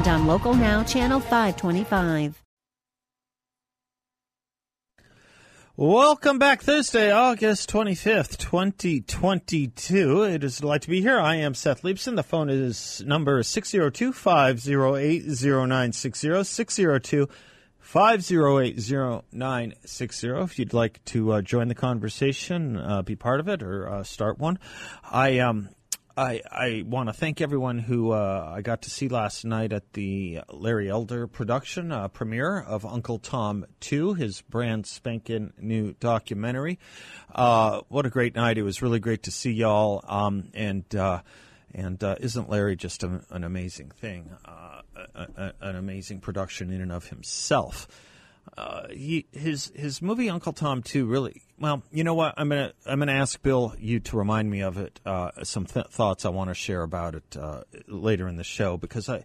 and on Local Now, Channel 525. Welcome back Thursday, August 25th, 2022. It is a delight to be here. I am Seth Leibsohn. The phone is number 602-508-0960, 602-508-0960. If you'd like to uh, join the conversation, uh, be part of it, or uh, start one. I um, I, I want to thank everyone who uh, I got to see last night at the Larry Elder production uh, premiere of Uncle Tom 2, his brand spanking new documentary. Uh, what a great night. It was really great to see y'all. Um, and uh, and uh, isn't Larry just a, an amazing thing? Uh, a, a, an amazing production in and of himself uh, he, his his movie Uncle Tom 2 really well. You know what? I'm gonna I'm gonna ask Bill you to remind me of it. Uh, some th- thoughts I want to share about it uh, later in the show because I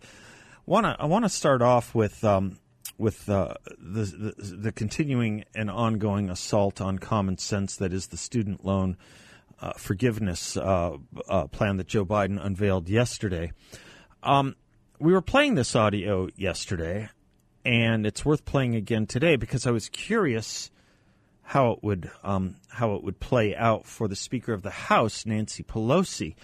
want to I want to start off with. Um, with uh, the, the, the continuing and ongoing assault on common sense that is the student loan uh, forgiveness uh, plan that Joe Biden unveiled yesterday. Um, we were playing this audio yesterday, and it's worth playing again today because I was curious how it would um, how it would play out for the Speaker of the House, Nancy Pelosi.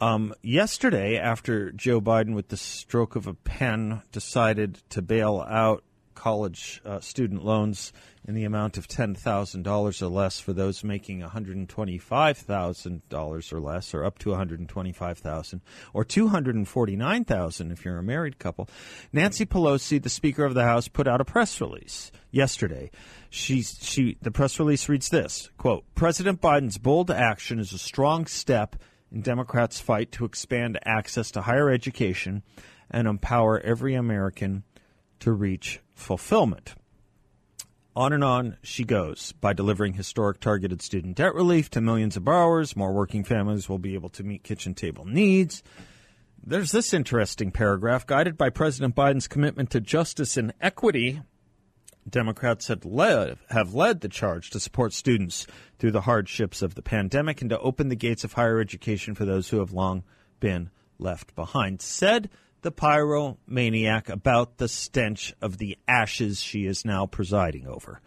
Um, yesterday, after Joe Biden, with the stroke of a pen, decided to bail out college uh, student loans in the amount of $10,000 or less for those making $125,000 or less or up to 125,000 or 249,000 if you're a married couple. Nancy Pelosi, the Speaker of the House, put out a press release yesterday. She, she, the press release reads this, quote, President Biden's bold action is a strong step in Democrats' fight to expand access to higher education and empower every American to reach fulfillment. On and on she goes. By delivering historic targeted student debt relief to millions of borrowers, more working families will be able to meet kitchen table needs. There's this interesting paragraph guided by President Biden's commitment to justice and equity. Democrats have led, have led the charge to support students through the hardships of the pandemic and to open the gates of higher education for those who have long been left behind. Said the pyromaniac about the stench of the ashes she is now presiding over.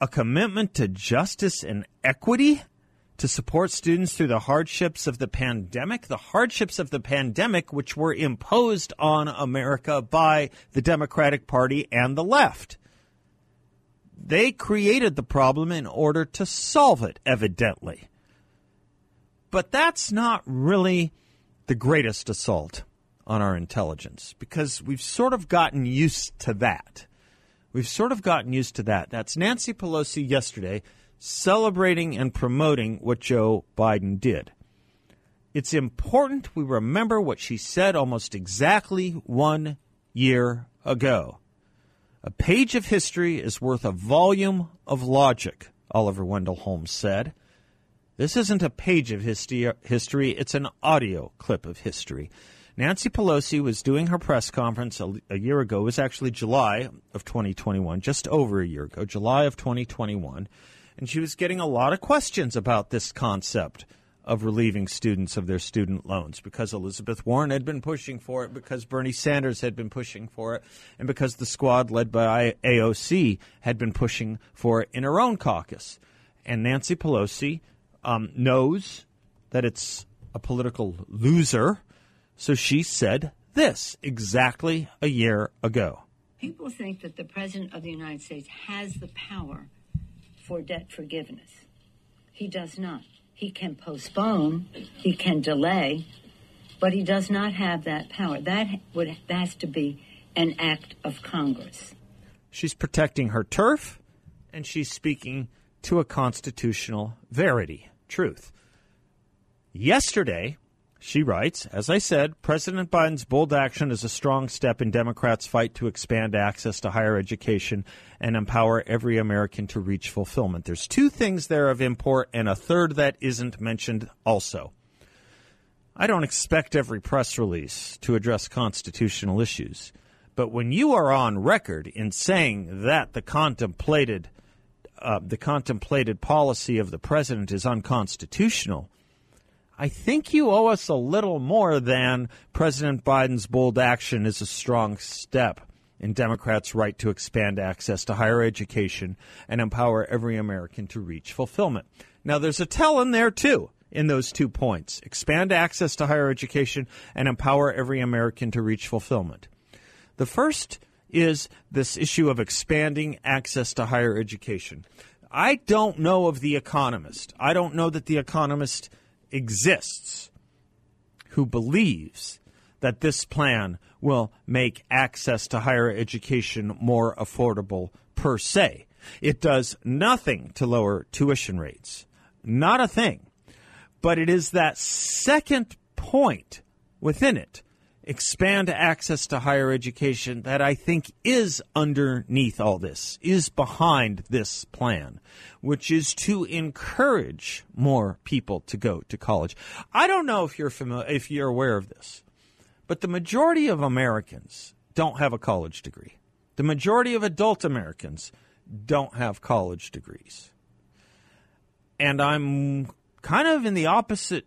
A commitment to justice and equity to support students through the hardships of the pandemic, the hardships of the pandemic which were imposed on America by the Democratic Party and the left. They created the problem in order to solve it, evidently. But that's not really the greatest assault on our intelligence because we've sort of gotten used to that. We've sort of gotten used to that. That's Nancy Pelosi yesterday celebrating and promoting what Joe Biden did. It's important we remember what she said almost exactly one year ago. A page of history is worth a volume of logic, Oliver Wendell Holmes said. This isn't a page of history, it's an audio clip of history. Nancy Pelosi was doing her press conference a, a, year ago. It was actually July of 2021, just over a year ago, July of 2021. And she was getting a lot of questions about this concept of relieving students of their student loans because Elizabeth Warren had been pushing for it, because Bernie Sanders had been pushing for it, and because the squad led by AOC had been pushing for it in her own caucus. And Nancy Pelosi um, knows that it's a political loser. So she said this exactly a year ago. People think that the President of the United States has the power for debt forgiveness. He does not. He can postpone, he can delay, but he does not have that power. That would that has to be an act of Congress. She's protecting her turf, and she's speaking to a constitutional verity truth. Yesterday, She writes, as I said, President Biden's bold action is a strong step in Democrats' fight to expand access to higher education and empower every American to reach fulfillment. There's two things there of import and a third that isn't mentioned also. I don't expect every press release to address constitutional issues, but when you are on record in saying that the contemplated uh, the contemplated policy of the president is unconstitutional, I think you owe us a little more than President Biden's bold action is a strong step in Democrats' right to expand access to higher education and empower every American to reach fulfillment. Now, there's a tell in there, too, in those two points expand access to higher education and empower every American to reach fulfillment. The first is this issue of expanding access to higher education. I don't know of The Economist. I don't know that The Economist exists who believes that this plan will make access to higher education more affordable per se. It does nothing to lower tuition rates. Not a thing. But it is that second point within it expand access to higher education that I think is underneath all this, is behind this plan, which is to encourage more people to go to college. I don't know if you're familiar, if you're aware of this, but the majority of Americans don't have a college degree. The majority of adult Americans don't have college degrees. And I'm kind of in the opposite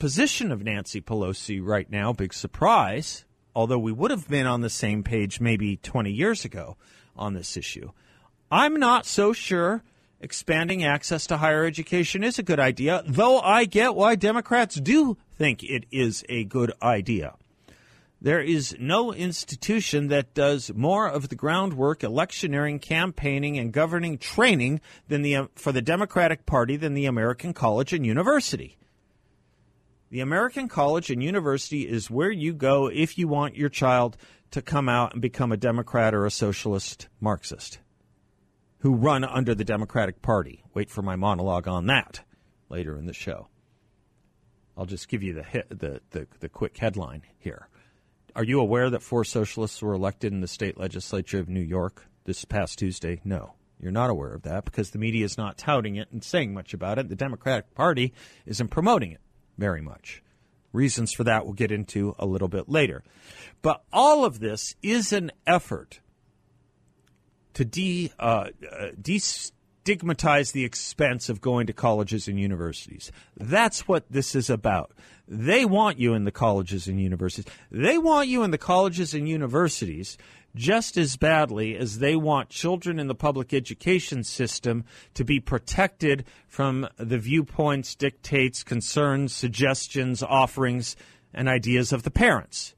position of Nancy Pelosi right now. Big surprise, although we would have been on the same page maybe 20 years ago on this issue. I'm not so sure expanding access to higher education is a good idea, though I get why Democrats do think it is a good idea. There is no institution that does more of the groundwork, electioneering, campaigning, and governing training than the, for the Democratic Party than the American College and University. The American college and university is where you go if you want your child to come out and become a Democrat or a socialist Marxist who run under the Democratic Party. Wait for my monologue on that later in the show. I'll just give you the, hit, the, the, the quick headline here. Are you aware that four socialists were elected in the state legislature of New York this past Tuesday? No. You're not aware of that because the media is not touting it and saying much about it. The Democratic Party isn't promoting it very much. Reasons for that we'll get into a little bit later. But all of this is an effort to de, uh, uh, destigmatize the expense of going to colleges and universities. That's what this is about. They want you in the colleges and universities. They want you in the colleges and universities just as badly as they want children in the public education system to be protected from the viewpoints, dictates, concerns, suggestions, offerings, and ideas of the parents.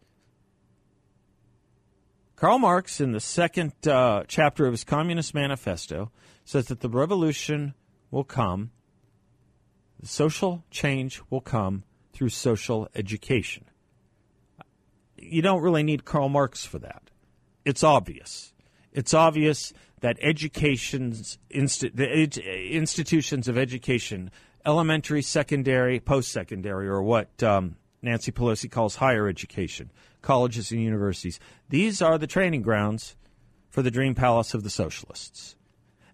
Karl Marx, in the second uh, chapter of his Communist Manifesto, says that the revolution will come, the social change will come through social education. You don't really need Karl Marx for that it's obvious. It's obvious that education's ed- institutions of education, elementary, secondary, post-secondary, or what um, Nancy Pelosi calls higher education, colleges and universities, these are the training grounds for the dream palace of the socialists.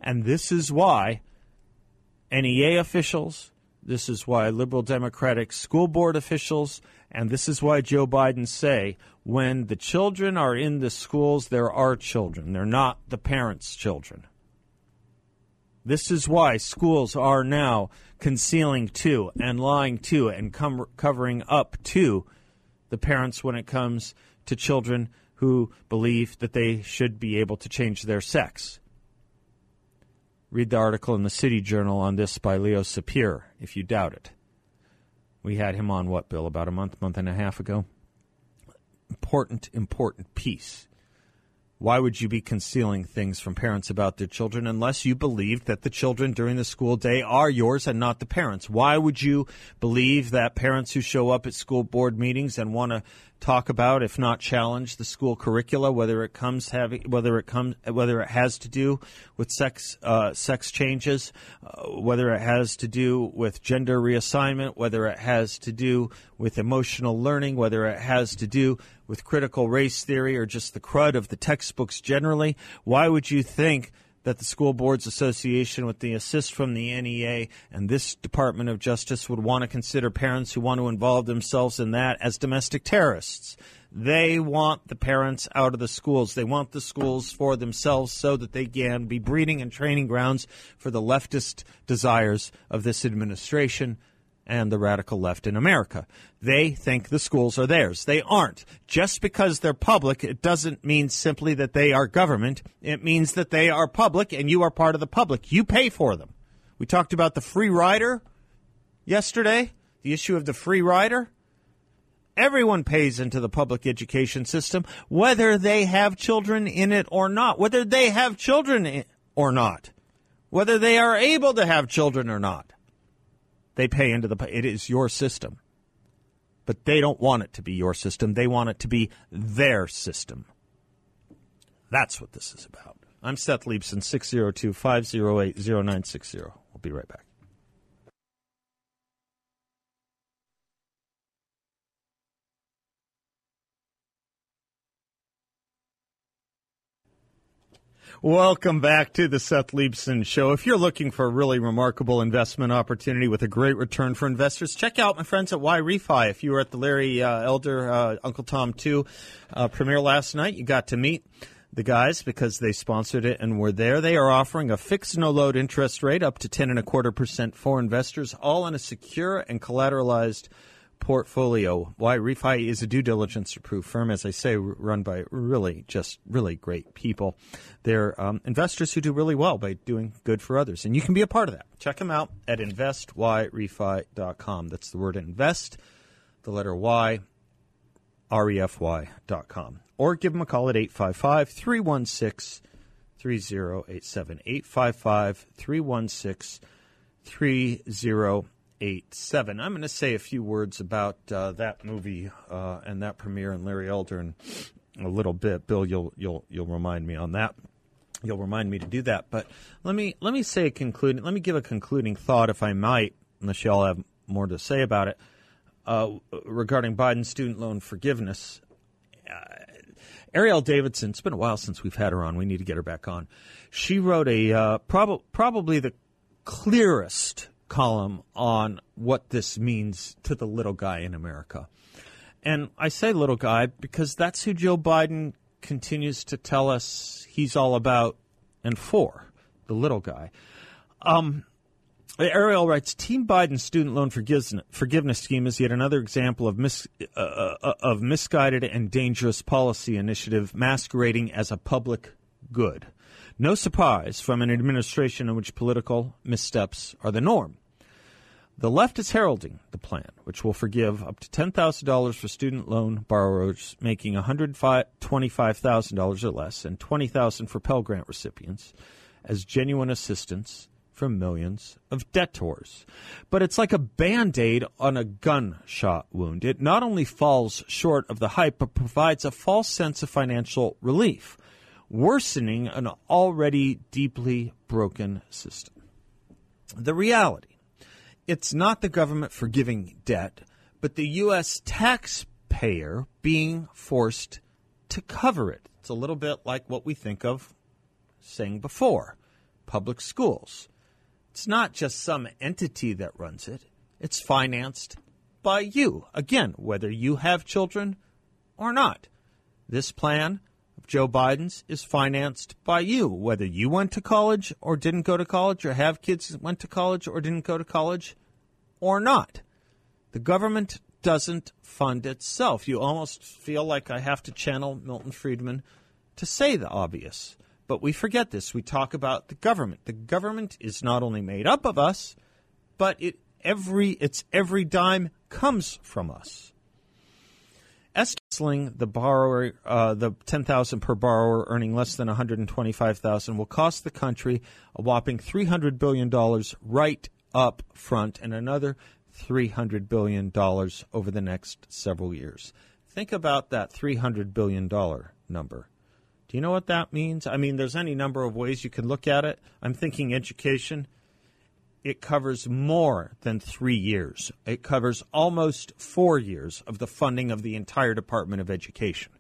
And this is why NEA officials, this is why liberal democratic school board officials, and this is why Joe Biden say when the children are in the schools, there are children. They're not the parents' children. This is why schools are now concealing to and lying to and com- covering up to the parents when it comes to children who believe that they should be able to change their sex. Read the article in the City Journal on this by Leor Sapir if you doubt it. We had him on what, Bill, about a month, month and a half ago? Important, important piece. Why would you be concealing things from parents about their children unless you believed that the children during the school day are yours and not the parents? Why would you believe that parents who show up at school board meetings and want to talk about, if not challenge, the school curricula, whether it comes having, whether it comes, whether it has to do with sex, uh, sex changes, uh, whether it has to do with gender reassignment, whether it has to do with emotional learning, whether it has to do with critical race theory or just the crud of the textbooks generally. Why would you think? that the School Boards Association, with the assist from the NEA and this Department of Justice, would want to consider parents who want to involve themselves in that as domestic terrorists. They want the parents out of the schools. They want the schools for themselves so that they can be breeding and training grounds for the leftist desires of this administration and the radical left in America. They think the schools are theirs. They aren't. Just because they're public, it doesn't mean simply that they are government. It means that they are public and you are part of the public. You pay for them. We talked about the free rider yesterday, the issue of the free rider. Everyone pays into the public education system, whether they have children in it or not, whether they have children or not, whether they are able to have children or not. They pay into the. It is your system, but they don't want it to be your system. They want it to be their system. That's what this is about. I'm Seth Leibsohn, 602 508 0960. We'll be right back. Welcome back to the Seth Leibsohn Show. If you're looking for a really remarkable investment opportunity with a great return for investors, check out my friends at YRefy. If you were at the Larry uh, Elder uh, Uncle Tom 2 uh, premiere last night, you got to meet the guys because they sponsored it and were there. They are offering a fixed no load interest rate up to ten and a quarter percent for investors, all in a secure and collateralized portfolio. YRefy is a due diligence approved firm, as I say, run by really just really great people. They're um, investors who do really well by doing good for others, and you can be a part of that. Check them out at investyrefy.com. That's the word invest, the letter Y, refy.com. Or give them a call at 855 316 3087. 855 316 3087 eight seven. I'm going to say a few words about uh, that movie uh, and that premiere and Larry Elder in a little bit. Bill, you'll you'll you'll remind me on that. You'll remind me to do that. But let me let me say concluding. Let me give a concluding thought, if I might, unless y'all have more to say about it uh, regarding Biden's student loan forgiveness. Uh, Ariel Davidson. It's been a while since we've had her on. We need to get her back on. She wrote a uh, prob- probably the clearest column on what this means to the little guy in America. And I say little guy because that's who Joe Biden continues to tell us he's all about and for, the little guy. Um, Ariel writes, Team Biden's student loan forgiveness scheme is yet another example of, mis- uh, uh, of misguided and dangerous policy initiative masquerading as a public good. No surprise from an administration in which political missteps are the norm. The left is heralding the plan, which will forgive up to $10,000 for student loan borrowers making $125,000 or less and $20,000 for Pell Grant recipients as genuine assistance for millions of debtors. But it's like a band aid on a gunshot wound. It not only falls short of the hype, but provides a false sense of financial relief, worsening an already deeply broken system. The reality it's not the government forgiving debt, but the U.S. taxpayer being forced to cover it. It's a little bit like what we think of saying before public schools. It's not just some entity that runs it, it's financed by you. Again, whether you have children or not. This plan of Joe Biden's is financed by you, whether you went to college or didn't go to college, or have kids that went to college or didn't go to college or not. The government doesn't fund itself. You almost feel like I have to channel Milton Friedman to say the obvious. But we forget this. We talk about the government. The government is not only made up of us, but it every its every dime comes from us. Estimating the borrower, uh, the ten thousand per borrower earning less than one hundred and twenty-five thousand, will cost the country a whopping three hundred billion dollars right up front and another $300 billion over the next several years. think about that $300 billion number. Do you know what that means? I mean, there's any number of ways you can look at it. I'm thinking education. It covers more than three years, it covers almost four years of the funding of the entire Department of Education.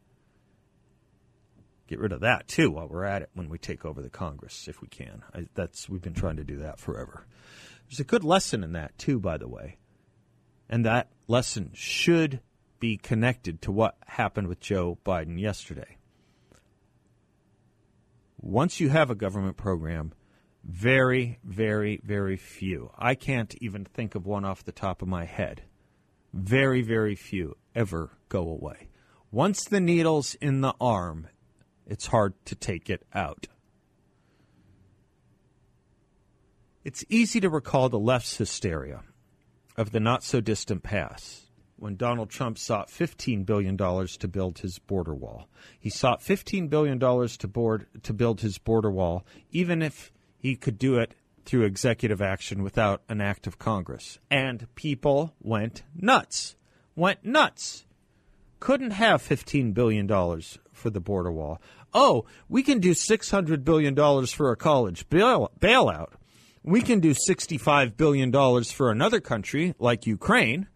Get rid of that too while we're at it when we take over the Congress, if we can. I, that's we've been trying to do that forever. There's a good lesson in that too, by the way, and that lesson should be connected to what happened with Joe Biden yesterday once you have a government program, very, very, very few. I can't even think of one off the top of my head. Very, very few ever go away. Once the needle's in the arm, it's hard to take it out. It's easy to recall the left's hysteria of the not so distant past when Donald Trump sought $15 billion to build his border wall. He sought $15 billion to, board, to build his border wall, even if he could do it through executive action without an act of Congress. And people went nuts. Went nuts. Couldn't have $15 billion for the border wall. Oh, we can do $600 billion for a college bail- bailout. We can do $65 billion for another country like Ukraine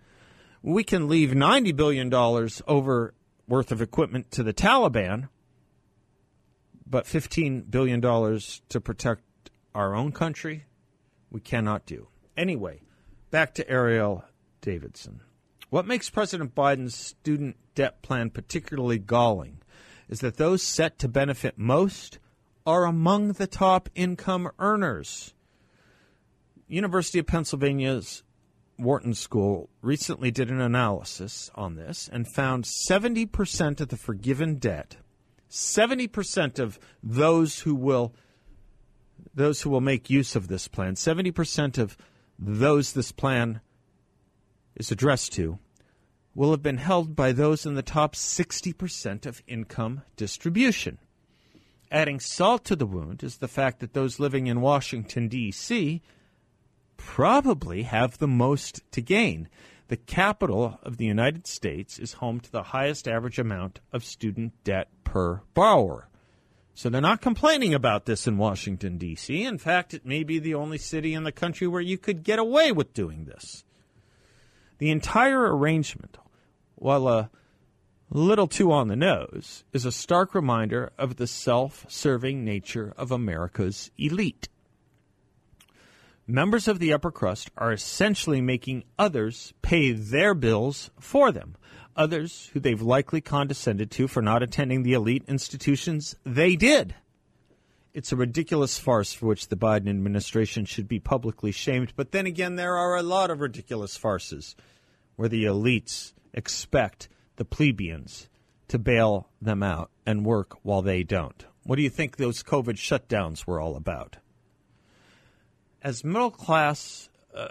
we can leave $90 billion over worth of equipment to the Taliban, but $15 billion to protect our own country, we cannot do. Anyway, back to Ariel Davidson. What makes President Biden's student debt plan particularly galling is that those set to benefit most are among the top income earners. University of Pennsylvania's Wharton School recently did an analysis on this and found 70% of the forgiven debt, 70% of those who will those who will make use of this plan, 70% of those this plan is addressed to will have been held by those in the top 60% of income distribution. Adding salt to the wound is the fact that those living in Washington, D.C., probably have the most to gain. The capital of the United States is home to the highest average amount of student debt per borrower. So they're not complaining about this in Washington, D.C. In fact, it may be the only city in the country where you could get away with doing this. The entire arrangement, while a little too on the nose, is a stark reminder of the self serving nature of America's elite members of the upper crust are essentially making others pay their bills for them. Others who they've likely condescended to for not attending the elite institutions they did. It's a ridiculous farce for which the Biden administration should be publicly shamed. But then again, there are a lot of ridiculous farces where the elites expect the plebeians to bail them out and work while they don't. What do you think those COVID shutdowns were all about? as middle class uh,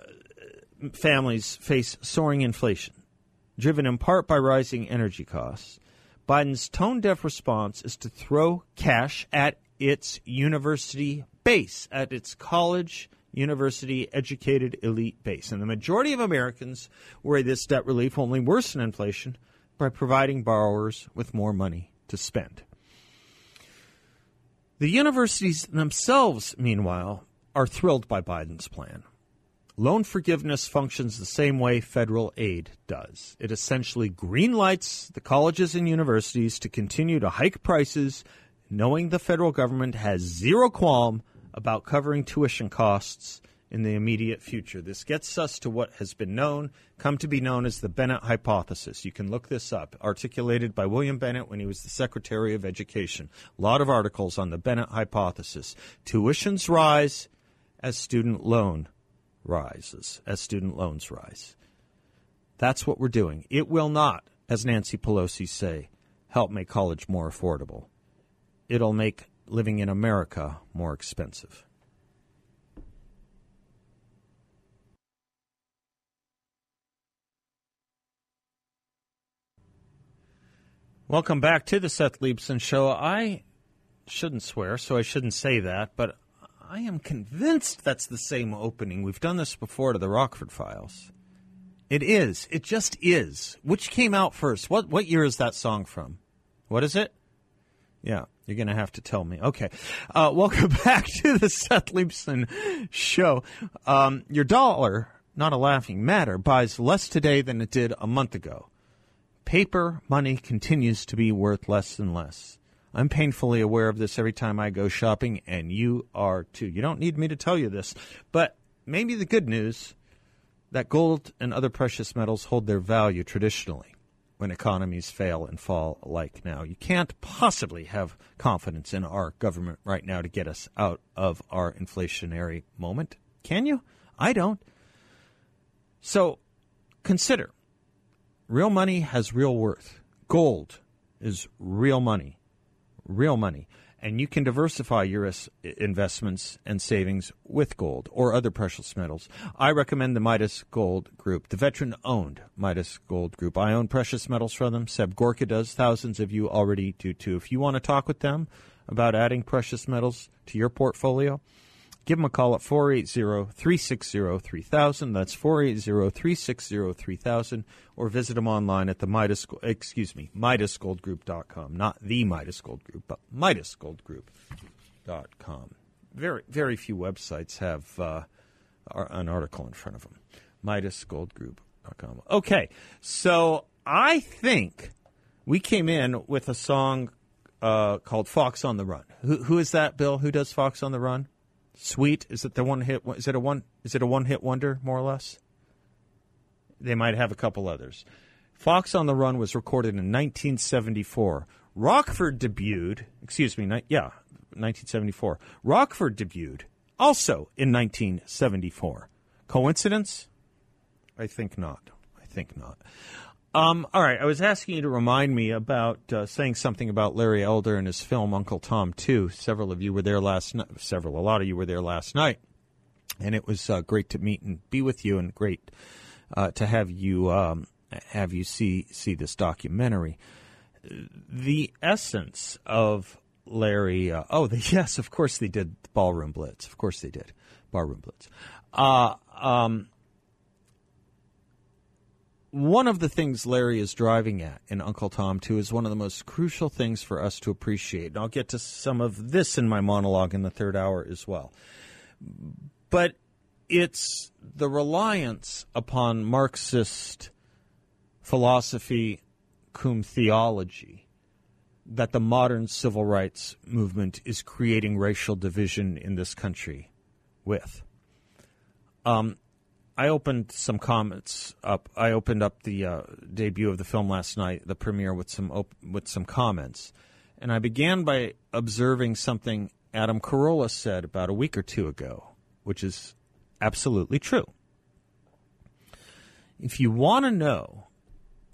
families face soaring inflation, driven in part by rising energy costs, Biden's tone deaf response is to throw cash at its university base, at its college, university educated elite base. And the majority of Americans worry this debt relief will only worsen inflation by providing borrowers with more money to spend. The universities themselves, meanwhile, are thrilled by Biden's plan. Loan forgiveness functions the same way federal aid does. It essentially greenlights the colleges and universities to continue to hike prices, knowing the federal government has zero qualm about covering tuition costs in the immediate future. This gets us to what has been known, come to be known as the Bennett hypothesis. You can look this up, articulated by William Bennett when he was the Secretary of Education. A lot of articles on the Bennett hypothesis. Tuitions rise, as student loan rises, as student loans rise. That's what we're doing. It will not, as Nancy Pelosi say, help make college more affordable. It'll make living in America more expensive. Welcome back to the Seth Leibsohn Show. I shouldn't swear, so I shouldn't say that, but I am convinced that's the same opening. We've done this before to the Rockford Files. It is. It just is. Which came out first? What what year is that song from? What is it? Yeah, you're going to have to tell me. Okay. Uh, welcome back to the Seth Leibsohn Show. Um, your dollar, not a laughing matter, buys less today than it did a month ago. Paper money continues to be worth less and less. I'm painfully aware of this every time I go shopping, and you are too. You don't need me to tell you this, but maybe the good news that gold and other precious metals hold their value traditionally when economies fail and fall like now. You can't possibly have confidence in our government right now to get us out of our inflationary moment. Can you? I don't. So consider real money has real worth. Gold is real money real money. And you can diversify your investments and savings with gold or other precious metals. I recommend the Midas Gold Group, the veteran owned Midas Gold Group. I own precious metals from them. Seb Gorka does. Thousands of you already do too. If you want to talk with them about adding precious metals to your portfolio, Give them a call at 480-360-3000. That's 480-360-3000 or visit them online at the Midas excuse me, MidasGoldGroup.com. Not the Midas Gold Group, but MidasGoldGroup.com. Very very few websites have uh, an article in front of them. MidasGoldGroup.com. Okay. So I think we came in with a song uh, called Fox on the Run. Who, who is that, Bill? Who does Fox on the Run? Sweet is it the one hit? Is it a one? Is it a one hit wonder more or less? They might have a couple others. Fox on the Run was recorded in 1974. Rockford debuted. Excuse me. Ni- yeah, 1974. Rockford debuted also in 1974. Coincidence? I think not. I think not. Um, all right, I was asking you to remind me about uh, saying something about Larry Elder and his film Uncle Tom 2. Several of you were there last night. Several, a lot of you were there last night, and it was uh, great to meet and be with you, and great uh, to have you um, have you see see this documentary. The essence of Larry. Uh, oh, the, yes, of course they did Ballroom Blitz. Of course they did Ballroom Blitz. Uh, um, one of the things Larry is driving at in Uncle Tom 2 is one of the most crucial things for us to appreciate. And I'll get to some of this in my monologue in the third hour as well. But it's the reliance upon Marxist philosophy cum theology that the modern civil rights movement is creating racial division in this country with. Um, I opened some comments up. I opened up the uh, debut of the film last night, the premiere, with some op- with some comments, and I began by observing something Adam Carolla said about a week or two ago, which is absolutely true. If you want to know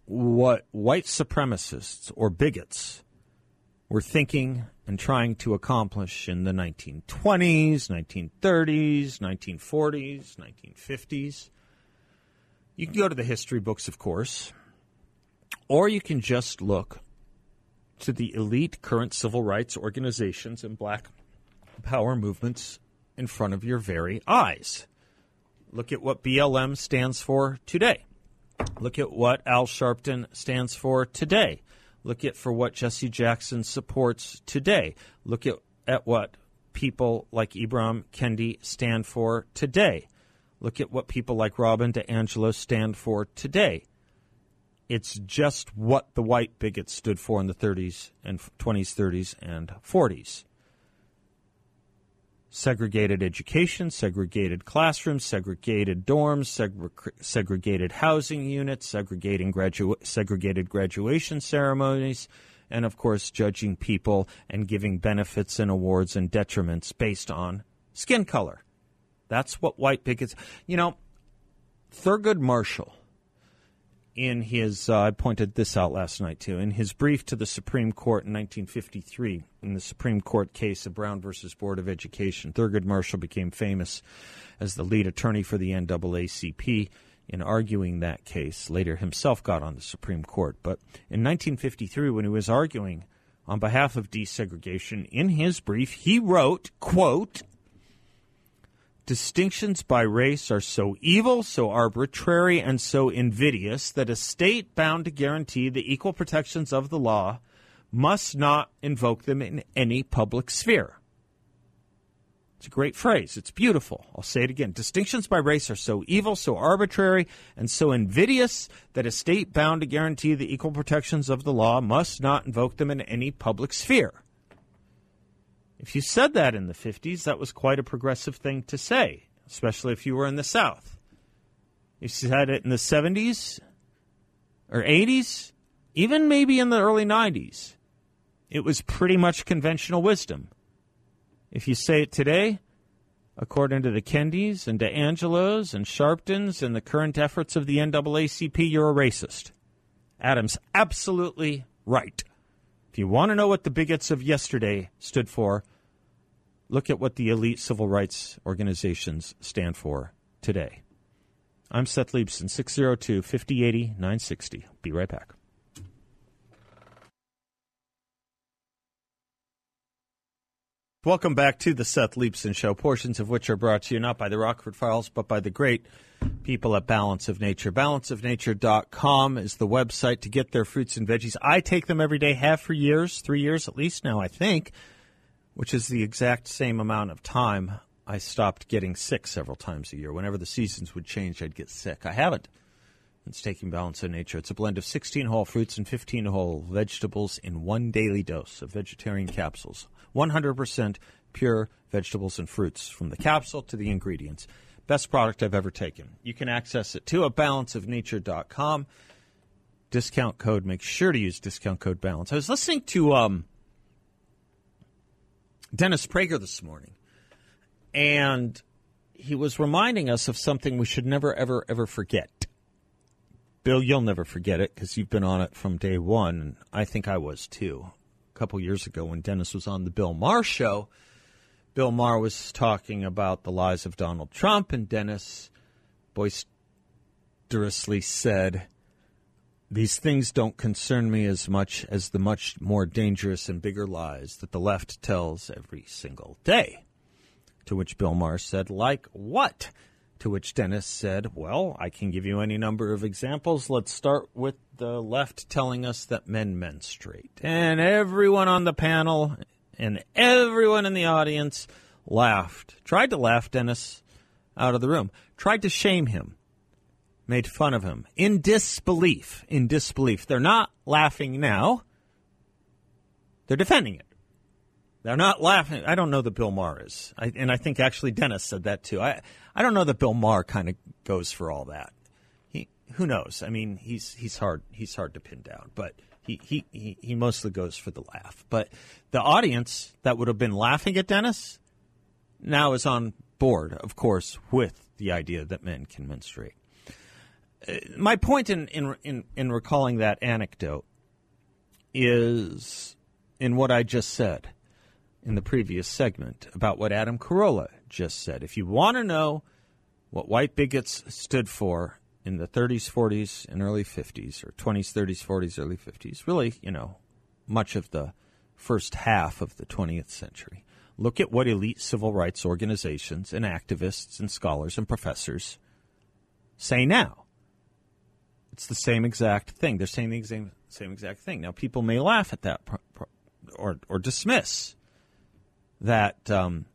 what white supremacists or bigots were thinking and trying to accomplish in the 1920s, 1930s, 1940s, 1950s. You can go to the history books, of course, or you can just look to the elite current civil rights organizations and black power movements in front of your very eyes. Look at what BLM stands for today. Look at what Al Sharpton stands for today. Look at for what Jesse Jackson supports today. Look at, at what people like Ibram Kendi stand for today. Look at what people like Robin DiAngelo stand for today. It's just what the white bigots stood for in the 30s and 20s, 30s, and 40s segregated education, segregated classrooms, segregated dorms, segregated housing units, segregating gradu- segregated graduation ceremonies, and of course, judging people and giving benefits and awards and detriments based on skin color. That's what white bigots. You know, Thurgood Marshall in his, uh, I pointed this out last night too, in his brief to the Supreme Court in 1953, in the Supreme Court case of Brown versus Board of Education, Thurgood Marshall became famous as the lead attorney for the NAACP in arguing that case. Later, himself got on the Supreme Court. But in 1953, when he was arguing on behalf of desegregation, in his brief, he wrote, quote, Distinctions by race are so evil, so arbitrary, and so invidious that a state bound to guarantee the equal protections of the law must not invoke them in any public sphere. It's a great phrase. It's beautiful. I'll say it again. Distinctions by race are so evil, so arbitrary, and so invidious that a state bound to guarantee the equal protections of the law must not invoke them in any public sphere. If you said that in the 50s, that was quite a progressive thing to say, especially if you were in the South. If you said it in the 70s or 80s, even maybe in the early 90s, it was pretty much conventional wisdom. If you say it today, according to the Kendis and DiAngelos and Sharptons and the current efforts of the NAACP, you're a racist. Adam's absolutely right. If you want to know what the bigots of yesterday stood for, look at what the elite civil rights organizations stand for today. I'm Seth Leibsohn, 602 5080 960. Be right back. Welcome back to the Seth Leibsohn Show, portions of which are brought to you not by the Rockford Files, but by the great people at Balance of Nature. Balanceofnature.com is the website to get their fruits and veggies. I take them every day, have for years, three years at least now, I think, which is the exact same amount of time I stopped getting sick several times a year. Whenever the seasons would change, I'd get sick. I haven't. It's taking balance of nature. It's a blend of 16 whole fruits and 15 whole vegetables in one daily dose of vegetarian capsules. 100% pure vegetables and fruits from the capsule to the ingredients. Best product I've ever taken. You can access it too at balanceofnature.com. Discount code. Make sure to use discount code balance. I was listening to um, Dennis Prager this morning, and he was reminding us of something we should never, ever, ever forget. Bill, you'll never forget it because you've been on it from day one, and I think I was too. A couple years ago when Dennis was on the Bill Maher show, Bill Maher was talking about the lies of Donald Trump, and Dennis boisterously said, These things don't concern me as much as the much more dangerous and bigger lies that the left tells every single day. To which Bill Maher said, Like what? To which Dennis said, Well, I can give you any number of examples. Let's start with the left telling us that men menstruate. And everyone on the panel and everyone in the audience laughed. Tried to laugh Dennis out of the room. Tried to shame him. Made fun of him. In disbelief. In disbelief. They're not laughing now. They're defending it. They're not laughing. I don't know that Bill Maher is. I, and I think actually Dennis said that too. I, I don't know that Bill Maher kind of goes for all that. He, who knows? I mean, he's, he's hard, he's hard to pin down, but he, he, he, he mostly goes for the laugh. But the audience that would have been laughing at Dennis now is on board, of course, with the idea that men can menstruate. Uh, my point in, in, in, in recalling that anecdote is in what I just said in the previous segment about what Adam Carolla just said. If you want to know what white bigots stood for in the 30s, 40s, and early 50s, or 20s, 30s, 40s, early 50s, really, you know, much of the first half of the 20th century. Look at what elite civil rights organizations and activists and scholars and professors say now. It's the same exact thing. They're saying the same, same exact thing. Now, people may laugh at that or, or dismiss that um,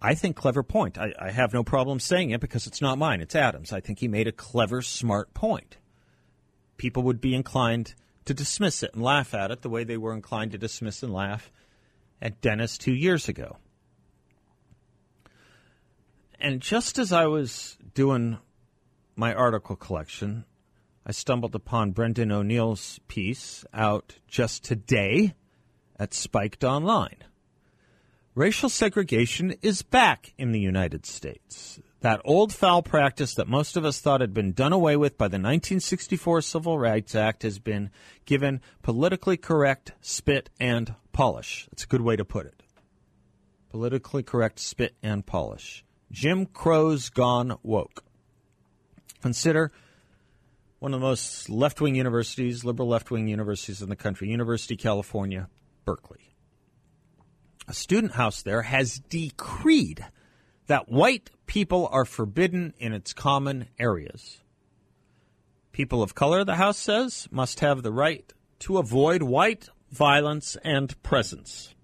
I think clever point. I, I, have no problem saying it because it's not mine. It's Adams. I think he made a clever, smart point. People would be inclined to dismiss it and laugh at it the way they were inclined to dismiss and laugh at Dennis two years ago. And just as I was doing my article collection, I stumbled upon Brendan O'Neill's piece out just today at Spiked Online. Racial segregation is back in the United States. That old foul practice that most of us thought had been done away with by the 1964 Civil Rights Act has been given politically correct spit and polish. That's a good way to put it. Politically correct spit and polish. Jim Crow's gone woke. Consider one of the most left wing universities, liberal left wing universities in the country, University of California, Berkeley a student house there has decreed that white people are forbidden in its common areas. People of color, the House says, must have the right to avoid white violence and presence.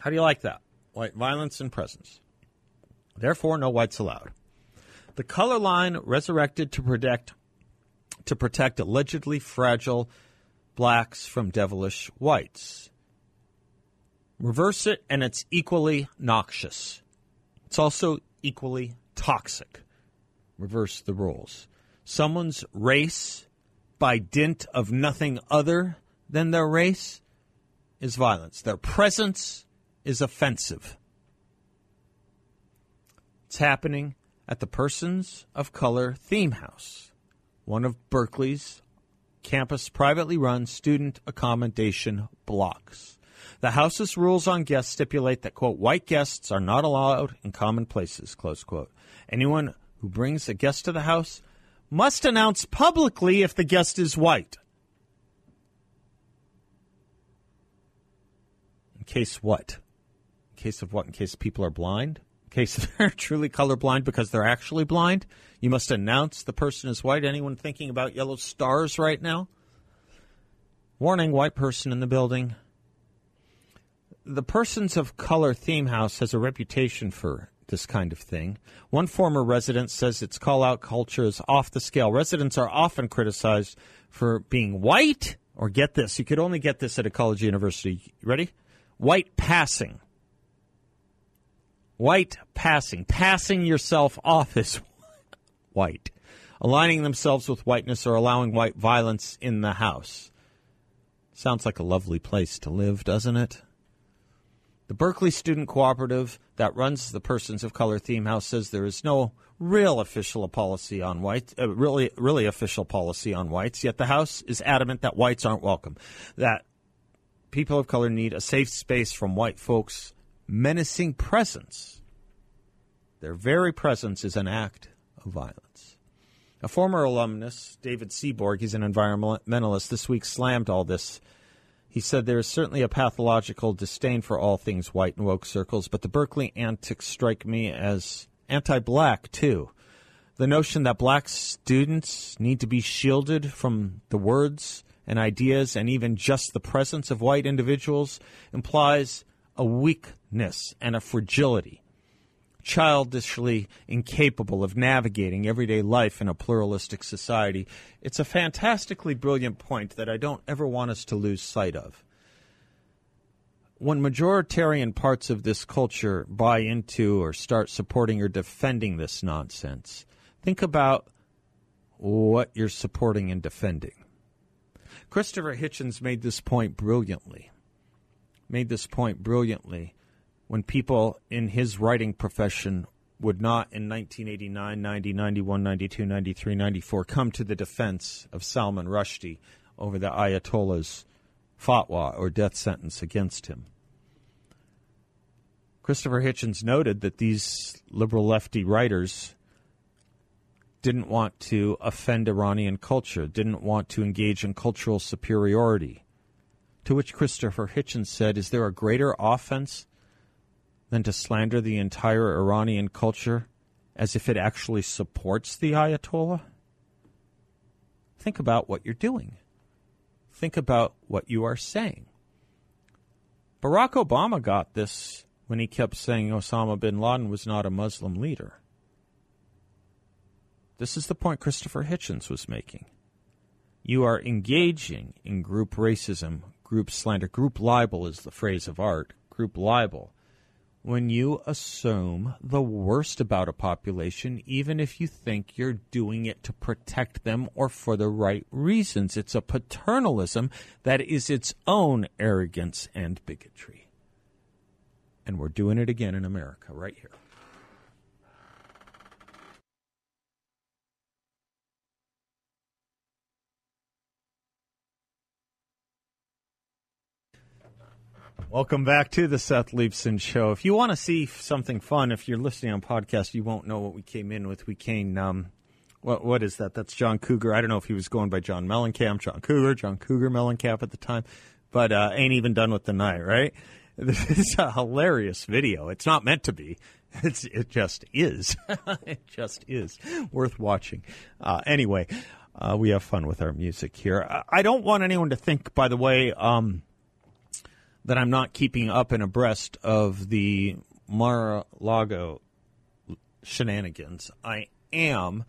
How do you like that? White violence and presence. Therefore, no whites allowed. The color line resurrected to protect to protect allegedly fragile blacks from devilish whites. Reverse it, and it's equally noxious. It's also equally toxic. Reverse the roles. Someone's race, by dint of nothing other than their race, is violence. Their presence is offensive. It's happening at the Persons of Color Theme House, one of Berkeley's campus privately run student accommodation blocks. The house's rules on guests stipulate that, quote, white guests are not allowed in common places, close quote. Anyone who brings a guest to the house must announce publicly if the guest is white. In case what? In case of what? In case people are blind? In case they're truly colorblind because they're actually blind? You must announce the person is white. Anyone thinking about yellow stars right now? Warning, white person in the building the Persons of Color Theme House has a reputation for this kind of thing. One former resident says its call out culture is off the scale. Residents are often criticized for being white, or get this, you could only get this at a college university. Ready? White passing. White passing. Passing yourself off as white. Aligning themselves with whiteness or allowing white violence in the house. Sounds like a lovely place to live, doesn't it? The Berkeley Student Cooperative that runs the Persons of Color Theme House says there is no real official policy on whites, uh, really, really official policy on whites. Yet the House is adamant that whites aren't welcome. That people of color need a safe space from white folks' menacing presence. Their very presence is an act of violence. A former alumnus, David Seaborg, he's an environmentalist, this week slammed all this he said there is certainly a pathological disdain for all things white in woke circles, but the Berkeley antics strike me as anti black, too. The notion that black students need to be shielded from the words and ideas and even just the presence of white individuals implies a weakness and a fragility childishly incapable of navigating everyday life in a pluralistic society. It's a fantastically brilliant point that I don't ever want us to lose sight of. When majoritarian parts of this culture buy into or start supporting or defending this nonsense, think about what you're supporting and defending. Christopher Hitchens made this point brilliantly. Made this point brilliantly when people in his writing profession would not in 1989, 90, 91, 92, 93, 94 come to the defense of Salman Rushdie over the Ayatollah's fatwa or death sentence against him. Christopher Hitchens noted that these liberal lefty writers didn't want to offend Iranian culture, didn't want to engage in cultural superiority. To which Christopher Hitchens said, Is there a greater offense than to slander the entire Iranian culture as if it actually supports the Ayatollah? Think about what you're doing. Think about what you are saying. Barack Obama got this when he kept saying Osama bin Laden was not a Muslim leader. This is the point Christopher Hitchens was making. You are engaging in group racism, group slander. Group libel is the phrase of art. Group libel when you assume the worst about a population, even if you think you're doing it to protect them or for the right reasons. It's a paternalism that is its own arrogance and bigotry. And we're doing it again in America right here. Welcome back to the Seth Leibsohn Show. If you want to see something fun, if you're listening on podcast, you won't know what we came in with. We came, um, what what is that? That's John Cougar. I don't know if he was going by John Mellencamp, John Cougar, John Cougar Mellencamp at the time, but uh, ain't even done with the night, right? This is a hilarious video. It's not meant to be. It's, it just is. it just is worth watching. Uh, anyway, uh, we have fun with our music here. I don't want anyone to think, by the way, um, that I'm not keeping up and abreast of the Mar-a-Lago shenanigans. I am.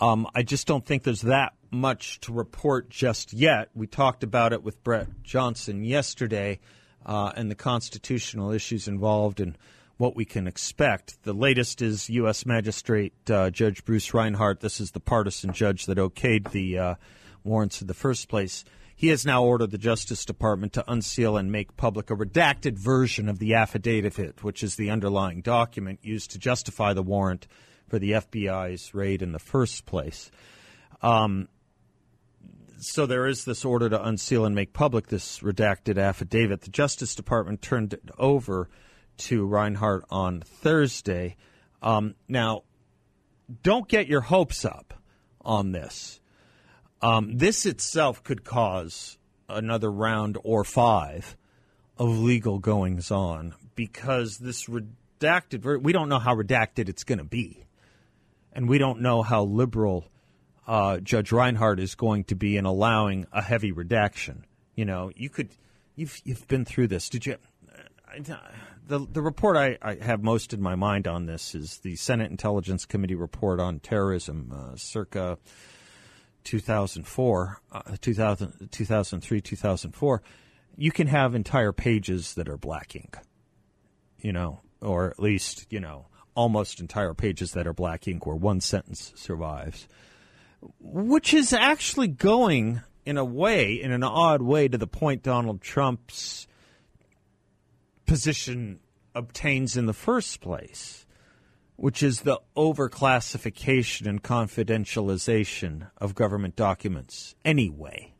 Um, I just don't think there's that much to report just yet. We talked about it with Brett Johnson yesterday uh, and the constitutional issues involved and what we can expect. The latest is U.S. Magistrate uh, Judge Bruce Reinhart. This is the partisan judge that okayed the uh, warrants in the first place. He has now ordered the Justice Department to unseal and make public a redacted version of the affidavit, which is the underlying document used to justify the warrant for the FBI's raid in the first place. Um, so there is this order to unseal and make public this redacted affidavit. The Justice Department turned it over to Reinhart on Thursday. Um, now, don't get your hopes up on this. Um, this itself could cause another round or five of legal goings on because this redacted, we don't know how redacted it's going to be. And we don't know how liberal uh, Judge Reinhart is going to be in allowing a heavy redaction. You know, you could, you've, you've been through this. Did you? the, the report I, I, have most in my mind on this is the Senate Intelligence Committee report on terrorism, uh, circa 2004, uh, 2000, 2003, 2004, you can have entire pages that are black ink, you know, or at least, you know, almost entire pages that are black ink where one sentence survives, which is actually going in a way, in an odd way, to the point Donald Trump's position obtains in the first place which is the overclassification and confidentialization of government documents anyway.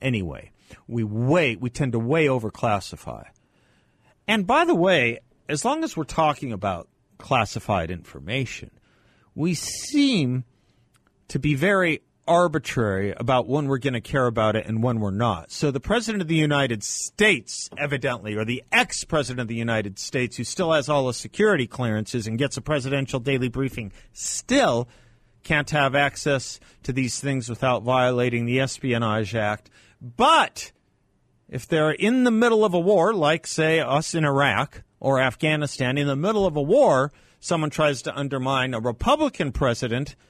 Anyway, we way we tend to way overclassify. And by the way, as long as we're talking about classified information, we seem to be very arbitrary about when we're going to care about it and when we're not. So the President of the United States, evidently, or the ex President of the United States, who still has all the security clearances and gets a presidential daily briefing, still can't have access to these things without violating the Espionage Act. But if they're in the middle of a war, like, say, us in Iraq or Afghanistan, in the middle of a war, someone tries to undermine a Republican president –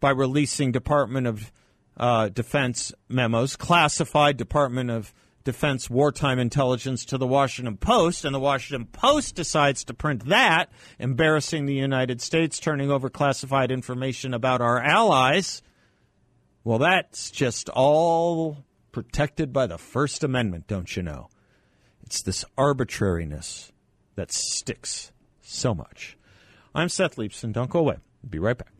by releasing Department of uh, Defense memos, classified Department of Defense wartime intelligence to the Washington Post, and the Washington Post decides to print that, embarrassing the United States, turning over classified information about our allies. Well, that's just all protected by the First Amendment, don't you know? It's this arbitrariness that sticks so much. I'm Seth Leibsohn. Don't go away. Be right back.